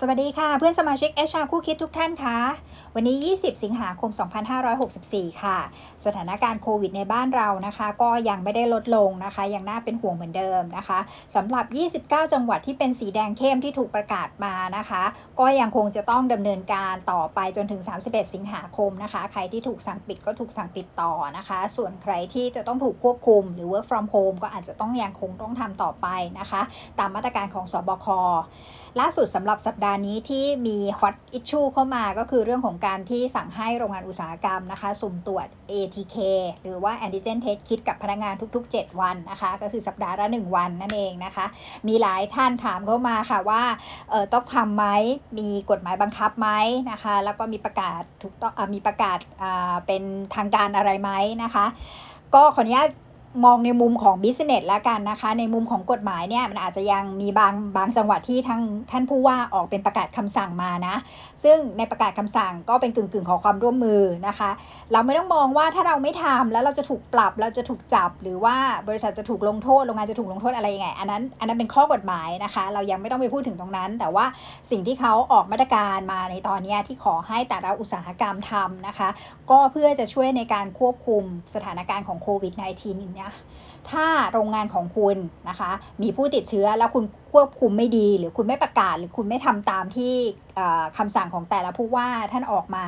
สวัสดีค่ะ เพื่อนสมาชิก HR คู่คิดทุกท่านคะวันนี้ 20 สิงหาคม 2564 ค่ะ สถานการณ์โควิดในบ้านเรานะคะ ก็ยังไม่ได้ลดลงนะคะ ยังน่าเป็นห่วงเหมือนเดิมนะคะสำหรับ 29 จังหวัดที่เป็นสีแดงเข้มที่ถูกประกาศมานะคะ ก็ยังคงจะต้องดำเนินการต่อไปจนถึง 31 สิงหาคมนะคะ ใครที่ถูกสั่งปิดก็ถูกสั่งปิดต่อนะคะ ส่วนใครที่จะต้องถูกควบคุมหรือ work from home ก็อาจจะต้องยังคงต้องทำต่อไปนะคะ ตามมาตรการของสบคล่าสุดสำหรับสัปดาห์นี้ที่มี hot issue เข้ามาก็คือเรื่องของการที่สั่งให้โรงงานอุตสาหกรรมนะคะ สุ่มตรวจ ATK หรือว่า antigen test kit กับพนักงานทุก ๆ 7 วันนะคะ ก็คือสัปดาห์ละ 1 วันนั่นเองนะคะ มีหลายท่านถามเข้ามาค่ะว่าเออต้องทำไหมมีกฎหมายบังคับไหมนะคะ แล้วก็มีประกาศถูกต้องมีประกาศเป็นทางการอะไรไหมนะคะ ก็ขออนุญาต มองในมุมของ business แล้วกันนะคะ ในมุมของกฎหมายเนี่ยมันอาจจะยังมีบางบางจังหวัดที่ทั้งท่านผู้ว่าออกเป็นประกาศคำสั่งมานะ ซึ่งในประกาศคำสั่งก็เป็นกึ่งกึ่งของความร่วมมือนะคะ เราไม่ต้องมองว่าถ้าเราไม่ทำแล้วเราจะถูกปรับเราจะถูกจับ หรือว่าบริษัทจะถูกลงโทษโรงงานจะถูกลงโทษอะไรยังไงอันนั้นอันนั้นเป็นข้อกฎหมายนะคะ เรายังไม่ต้องไปพูดถึงตรงนั้น แต่ว่าสิ่งที่เขาออกมาตรการมาในตอนนี้ที่ขอให้แต่ละอุตสาหกรรมทำนะคะ ก็เพื่อจะช่วยในการควบคุมสถานการณ์ของโควิด -19 เนี่ย ถ้าโรงงานของคุณนะคะ มีผู้ติดเชื้อแล้วคุณควบคุมไม่ดี หรือคุณไม่ประกาศ หรือคุณไม่ทำตามที่เอ่อคำสั่งของแต่ละผู้ว่าท่านออกมา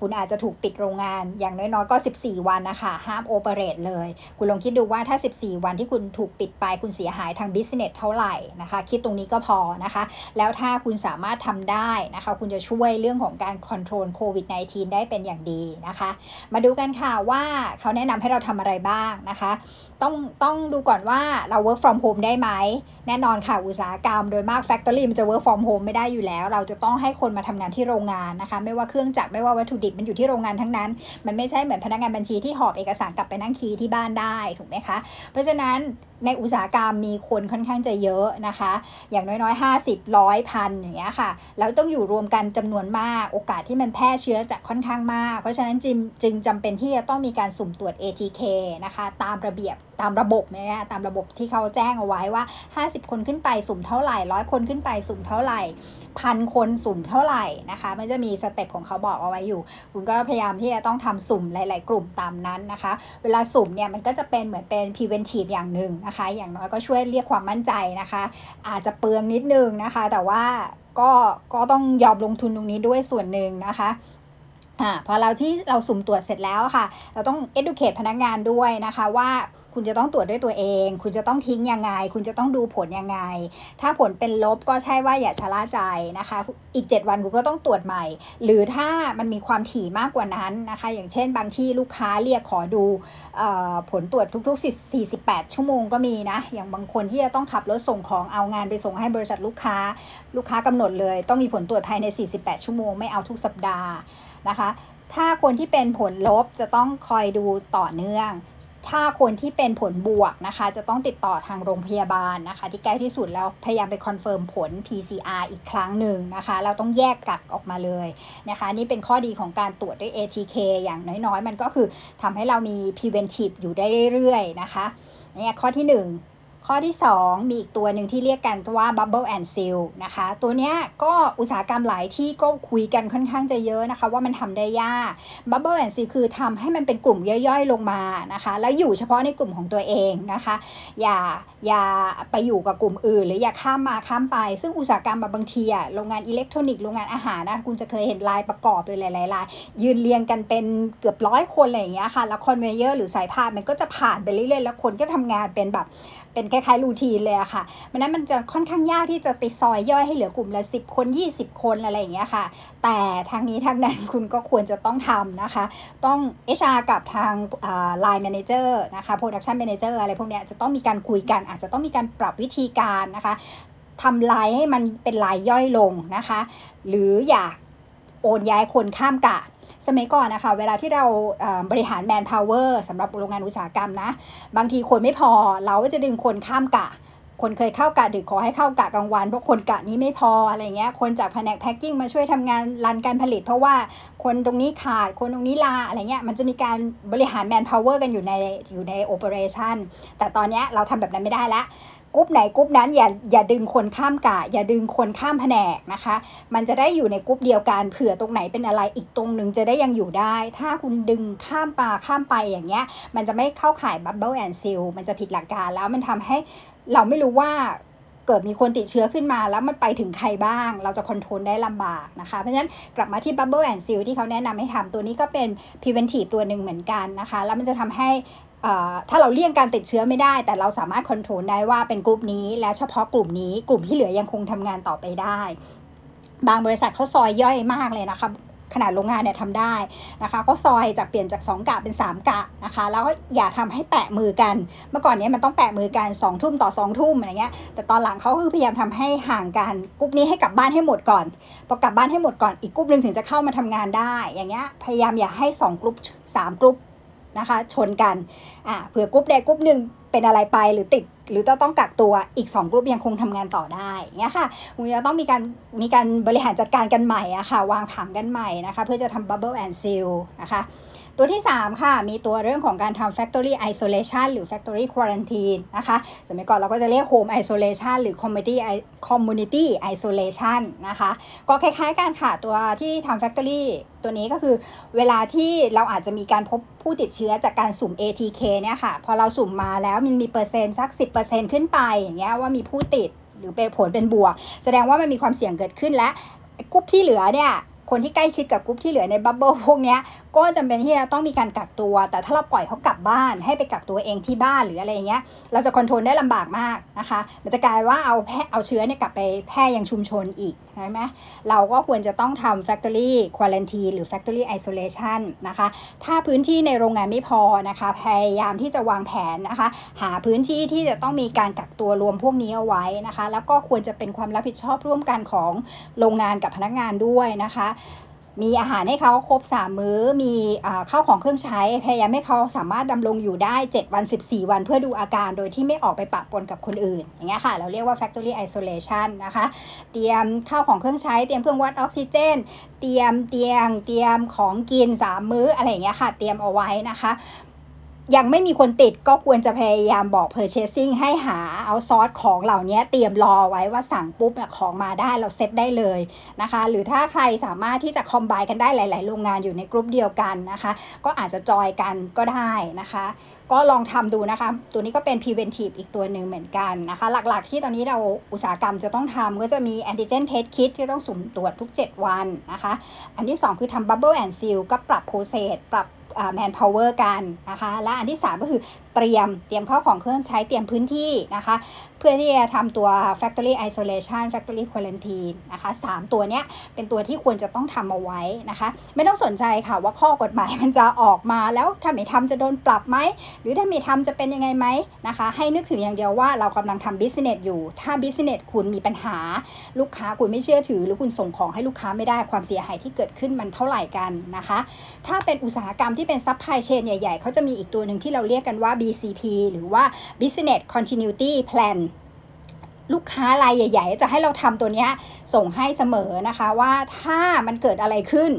คุณอาจจะถูกปิดโรงงานอย่างน้อยๆก็ 14 วันนะคะ ห้าม operate เลย คุณลองคิดดูว่าถ้า 14 วันที่คุณถูกปิดไปคุณเสียหายทาง business เท่าไหร่นะคะ คิดตรงนี้ก็พอนะคะ แล้วถ้าคุณสามารถทำได้นะคะ คุณจะช่วยเรื่องของการค o n t r o l โควิด -19 ได้เป็นอย่างดีนะคะ มาดูกันค่ะว่าเขาแนะนำให้เราทำอะไรบ้างนะคะ ต้องต้องดูก่อนว่าเรา work from home ได้ไหม แน่นอนค่ะ อุตสาหกรรมโดยมาก factory มันจะ work from home ไม่ได้อยู่แล้ว เราจะต้องให้คนมาทำงานที่โรงงานนะคะ ไม่ว่าเครื่องจักรไม่ว่าวัตถุดิบมันอยู่ที่โรงงานทั้งนั้น มันไม่ใช่เหมือนพนักงานบัญชีที่หอบเอกสารกลับไปนั่งคีย์ที่บ้านได้ถูกไหมคะ เพราะฉะนั้น ในอุตสาหกรรมมีคนค่อนข้างจะเยอะนะคะ อย่างน้อยๆ 50 ร้อยพันอย่างเงี้ยค่ะ แล้วต้องอยู่รวมกันจำนวนมากโอกาสที่มันแพร่เชื้อจะค่อนข้างมาก เพราะฉะนั้นจึงจึงจำเป็นที่จะต้องมีการสุ่มตรวจ ATK นะคะตามระเบียบตามระบบเนี่ยตามระบบที่เขาแจ้งเอาไว้ว่า 50 คนขึ้นไปสุ่มเท่าไหร่ร้อยคนขึ้นไปสุ่มเท่าไหร่พันคนสุ่มเท่าไหร่นะคะ มันจะมีสเต็ปของเขาบอกเอาไว้อยู่ คุณก็พยายามที่จะต้องทำสุ่มหลาย ๆ กลุ่มตามนั้นนะคะ เวลาสุ่มเนี่ยมันก็จะเป็นเหมือนเป็น preventive อย่างหนึ่งนะคะ อย่างน้อยก็ช่วยเรียกความมั่นใจนะคะ อาจจะเปลืองนิดนึงนะคะ แต่ว่าก็ก็ต้องยอมลงทุนตรงนี้ด้วยส่วนหนึ่งนะคะอ่าพอเราที่เราสุ่มตรวจเสร็จแล้วค่ะ เราต้อง educate พนักงานด้วยนะคะว่า คุณจะต้องตรวจด้วยตัวเอง คุณจะต้องทิ้งยังไง คุณจะต้องดูผลยังไง ถ้าผลเป็นลบก็ใช่ว่าอย่าชะล่าใจนะคะ อีก 7 วันคุณก็ต้องตรวจใหม่ หรือถ้ามันมีความถี่มากกว่านั้นนะคะ อย่างเช่น บางที่ลูกค้าเรียกขอดูขอผลตรวจทุกๆ 48 ชั่วโมงก็มีนะ อย่างบางคนที่จะต้องขับรถส่งของเอางานไปส่งให้บริษัทลูกค้า ลูกค้ากำหนดเลย ต้องมีผลตรวจภายใน 48 ชั่วโมงไม่เอาทุกสัปดาห์นะคะ ถ้าคนที่เป็นผลลบจะต้องคอยดูต่อเนื่อง ถ้าคนที่เป็นผลบวกนะคะ จะต้องติดต่อทางโรงพยาบาลนะคะ ที่ใกล้ที่สุดแล้วพยายามไป confirm ผล PCR อีกครั้งหนึ่งนะคะ เราต้องแยกกักออกมาเลยนะคะ นี่เป็นข้อดีของการตรวจด้วย ATK อย่างน้อยๆ มันก็คือทำให้เรามี preventive อยู่ได้เรื่อยๆนะคะเนี่ยข้อที่ 1 ข้อที่ 2 มีอีกตัวหนึ่งที่เรียกกันว่า Bubble and Seal นะคะ ตัวเนี้ยก็อุตสาหกรรมหลายที่ก็คุยกันค่อนข้างจะเยอะนะคะ ว่ามันทำได้ยาก Bubble and Seal คือทำให้มันเป็นกลุ่มย่อยๆลงมานะคะ แล้วอยู่เฉพาะในกลุ่มของตัวเองนะคะ อย่าอย่าไปอยู่กับกลุ่มอื่น หรืออย่าข้ามมาข้ามไป ซึ่งอุตสาหกรรมบางทีอะโรงงานอิเล็กทรอนิกส์โรงงานอาหารนะคุณจะเคยเห็นลายประกอบเลยหลายๆลายยืนเรียงกันเป็นเกือบร้อยคนอะไรอย่างเงี้ยค่ะแล้ว conveyor หรือสายพานมันก็จะผ่านไปเรื่อยๆแล้วคนก็ทำงานเป็นแบบเป็นคล้ายๆ routine เลยอะค่ะมันนั้นมันจะค่อนข้างยากที่จะไปซอยย่อยให้เหลือกลุ่มละ 10 คน 20 คนอะไรอย่างเงี้ยค่ะ แต่ทางนี้ทางนั้นคุณก็ควรจะต้องทำนะคะ ต้อง HR กับทาง line manager นะคะ Production Manager อะไรพวกเนี้ยจะต้องมีการคุยกันอาจจะต้องมีการปรับวิธีการนะคะทำลายให้มันเป็นลายย่อยลงนะคะ หรืออยาก โอนย้ายคนข้ามกะ สมัยก่อนนะคะ เวลาที่เราบริหาร manpower สำหรับโรงงานอุตสาหกรรมนะ บางทีคนไม่พอเราก็จะดึงคนข้ามกะ คนเคยเข้ากะดึกขอให้เข้ากะกลางวันเพราะคนกะนี้ไม่พออะไรเงี้ย คนจากแผนก packing มาช่วยทำงาน run การผลิต เพราะว่าคนตรงนี้ขาดคนตรงนี้ลาอะไรเงี้ยมันจะมีการบริหาร manpower กันอยู่ในอยู่ใน operation แต่ตอนเนี้ยเราทำแบบนั้นไม่ได้แล้ว กรุ๊ปไหนกรุ๊ปนั้นอย่าอย่าดึงคนข้ามกะ อย่าดึงคนข้ามแผนกนะคะ มันจะได้อยู่ในกรุ๊ปเดียวกันเผื่อตรงไหนเป็นอะไรอีกตรงหนึ่งจะได้ยังอยู่ได้ ถ้าคุณดึงข้ามมาข้ามไปอย่างเงี้ย มันจะไม่เข้าข่าย Bubble and Seal มันจะผิดหลักการแล้วมันทำให้เราไม่รู้ว่าเกิดมีคนติดเชื้อขึ้นมาแล้วมันไปถึงใครบ้าง เราจะ control ได้ลำบากนะคะ เพราะฉะนั้นกลับมาที่ Bubble and Seal ที่เขาแนะนำให้ทำตัวนี้ก็เป็น preventive ตัวหนึ่งเหมือนกันนะคะ แล้วมันจะทำให้ ถ้าเราเลี่ยงการติดเชื้อไม่ได้ แต่เราสามารถคอนโทรลได้ว่าเป็นกลุ่มนี้ และเฉพาะกลุ่มนี้ กลุ่มที่เหลือยังคงทำงานต่อไปได้ บางบริษัทเขาซอยย่อยมากเลยนะคะขนาดโรงงานเนี่ยทำได้นะคะ ก็ซอยจากเปลี่ยนจาก 2กะเป็น 3กะนะคะ แล้วก็อย่าทำให้แปะมือกัน เมื่อก่อนเนี้ยมันต้องแปะมือกัน2ทุ่มต่อ2ทุ่มอะไรเงี้ยแต่ตอนหลังเขาคือพยายามทำให้ห่างกันกลุ่มนี้ให้กลับบ้านให้หมดก่อนพอกลับบ้านให้หมดก่อนอีกกลุ่มหนึ่งถึงจะเข้ามาทำงานได้ อย่างเงี้ยพยายามอย่าให้2กลุ่ม3กลุ่ม นะคะ ชนกันอ่าเผื่อกรุ๊ปใดกรุ๊ปหนึ่งเป็นอะไรไปหรือติด หรือต้องกักตัวอีก 2 กลุ่มยังคงทำงานต่อได้เงี้ยค่ะคุณจะต้องมีการมีการบริหารจัดการกันใหม่อะค่ะ วางผังกันใหม่นะคะ เพื่อจะทำ Bubble and Seal นะคะ ตัวที่ 3 ค่ะ มีตัวเรื่องของการทำ factory isolation หรือ factory quarantine นะคะ สมัยก่อนเราก็จะเรียก home isolation หรือ community community isolation นะคะ ก็คล้ายๆกันค่ะ ตัวที่ทำ factory ตัวนี้ก็คือเวลาที่เราอาจจะมีการพบผู้ติดเชื้อจากการสุ่ม ATK เนี่ยค่ะ พอเราสุ่มมาแล้วมันมีเปอร์เซ็นต์สัก 10%ขึ้นไปอย่างเงี้ยว่ามีผู้ติดหรือเป็นผลเป็นบวก แสดงว่ามันมีความเสี่ยงเกิดขึ้นและกลุ่มที่เหลือเนี่ยคนที่ใกล้ชิดกับกลุ่มที่เหลือใน bubble พวกนี้ ก็จำเป็นที่จะต้องมีการกักตัว แต่ถ้าเราปล่อยเขากลับบ้านให้ไปกักตัวเองที่บ้านหรืออะไรเงี้ย เราจะ control ได้ลำบากมากนะคะ มันจะกลายว่าเอาแพร่เอาเชื้อเนี่ยกลับไปแพร่ยังชุมชนอีกใช่ไหมเราก็ควรจะต้องทำ factory quarantine หรือ factory isolation นะคะ ถ้าพื้นที่ในโรงงานไม่พอนะคะ พยายามที่จะวางแผนนะคะ หาพื้นที่ที่จะต้องมีการกักตัวรวมพวกนี้เอาไว้นะคะ แล้วก็ควรจะเป็นความรับผิดชอบร่วมกันของโรงงานกับพนักงานด้วยนะคะ มีอาหารให้เขาครบสามื้อ มีข้าวของเครื่องใช้ พยายามให้เขาสามารถดำรงอยู่ได้ 7 วัน 14 วัน เพื่อดูอาการโดยที่ไม่ออกไปปะปนกับคนอื่น อย่างเงี้ยค่ะ เราเรียกว่า factory isolation นะคะ เตรียมข้าวของเครื่องใช้ เตรียมเครื่องวัดออกซิเจน เตรียมเตียง เตรียมของกิน 3 มื้ออะไรอย่างเงี้ยค่ะ เตรียมเอาไว้นะคะ ยังไม่มีคนติดก็ควรจะพยายามบอก purchasing ให้หาเอาซอสของเหล่านี้เตรียมรอไว้ว่าสั่งปุ๊บของมาได้เราเซ็ตได้เลยนะคะ หรือถ้าใครสามารถที่จะคอมไบกันได้หลาย ๆ โรงงานอยู่ในกลุ่มเดียวกันนะคะ ก็อาจจะจอยกันก็ได้นะคะ ก็ลองทำดูนะคะ ตัวนี้ก็เป็น preventive อีกตัวหนึ่งเหมือนกันนะคะ หลัก ๆ ที่ตอนนี้เราอุตสาหกรรมจะต้องทำก็จะมี antigen test kit ที่ต้องสุ่มตรวจทุก 7 วันนะคะ อันที่ 2 คือทำ bubble and seal ก็ปรับ process ปรับ แมนพาวเวอร์กันนะคะ และอันที่ 3 ก็คือเตรียมเตรียมข้าวของเครื่องใช้เตรียมพื้นที่นะคะ เพื่อที่จะทำตัว factory isolation factory quarantine นะคะ 3 ตัวเนี้ยเป็นตัวที่ควรจะต้องทำเอาไว้นะคะ ไม่ต้องสนใจค่ะว่าข้อกฎหมายมันจะออกมาแล้วถ้าไม่ทำจะโดนปรับไหม หรือถ้าไม่ทำจะเป็นยังไงไหมนะคะ ให้นึกถึงอย่างเดียวว่าเรากำลังทำ business อยู่ ถ้า business คุณมีปัญหาลูกค้าคุณไม่เชื่อถือ หรือคุณส่งของให้ลูกค้าไม่ได้ความเสียหายที่เกิดขึ้นมันเท่าไหร่กันนะคะ ถ้าเป็นอุตสาหกรรมที่เป็น supply chain ใหญ่ๆ เขาจะมีอีกตัวหนึ่งที่เราเรียกกันว่า BCP หรือว่า Business Continuity Plan ลูกค้ารายใหญ่ ๆ จะให้เราทำตัวนี้ส่งให้เสมอนะคะว่าถ้ามันเกิดอะไรขึ้น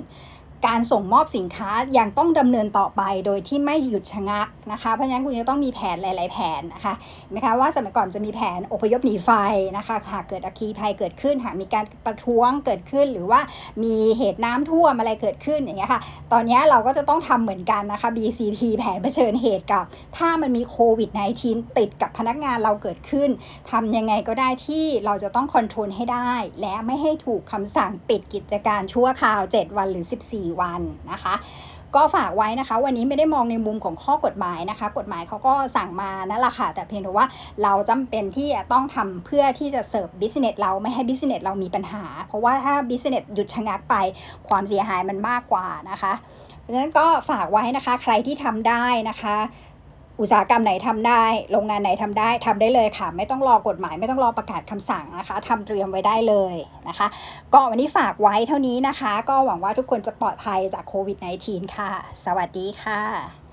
การส่งมอบสินค้ายังต้องดำเนินต่อไปโดยที่ไม่หยุดชะงักนะคะ เพราะฉะนั้นคุณจะต้องมีแผนหลาย ๆ แผนนะคะไหมคะว่าสมัยก่อนจะมีแผนอพยพหนีไฟนะคะหากเกิดอัคคีภัยเกิดขึ้น หากมีการประท้วงเกิดขึ้น หรือว่ามีเหตุน้ำท่วมอะไรเกิดขึ้นอย่างเงี้ยค่ะ ตอนนี้เราก็จะต้องทำเหมือนกันนะคะ BCP แผนเผชิญเหตุกับ ถ้ามันมีโควิด -19 ติดกับพนักงานเราเกิดขึ้นทำยังไงก็ได้ที่เราจะต้องคอนโทรลให้ได้ และไม่ให้ถูกคำสั่งปิดกิจการชั่วคราว 7 วันหรือ 14วันนะคะก็ฝากไว้นะคะ วันนี้ไม่ได้มองในมุมของข้อกฎหมายนะคะ กฎหมายเขาก็สั่งมานั่นแหละค่ะ แต่เพียงแต่ว่าเราจำเป็นที่จะต้องทำเพื่อที่จะ save business เราไม่ให้ business เรามีปัญหา เพราะว่าถ้า business หยุดชะงักไปความเสียหายมันมากกว่านะคะดังนั้นก็ฝากไว้นะคะ ใครที่ทำได้นะคะ อุตสาหกรรมไหนทำได้ โรงงานไหนทำได้ทำได้เลยค่ะ ไม่ต้องรอกฎหมายไม่ต้องรอประกาศคำสั่งนะคะทำเตรียมไว้ได้เลยนะคะ ก็วันนี้ฝากไว้เท่านี้นะคะ ก็หวังว่าทุกคนจะปลอดภัยจากโควิด -19 ค่ะ สวัสดีค่ะ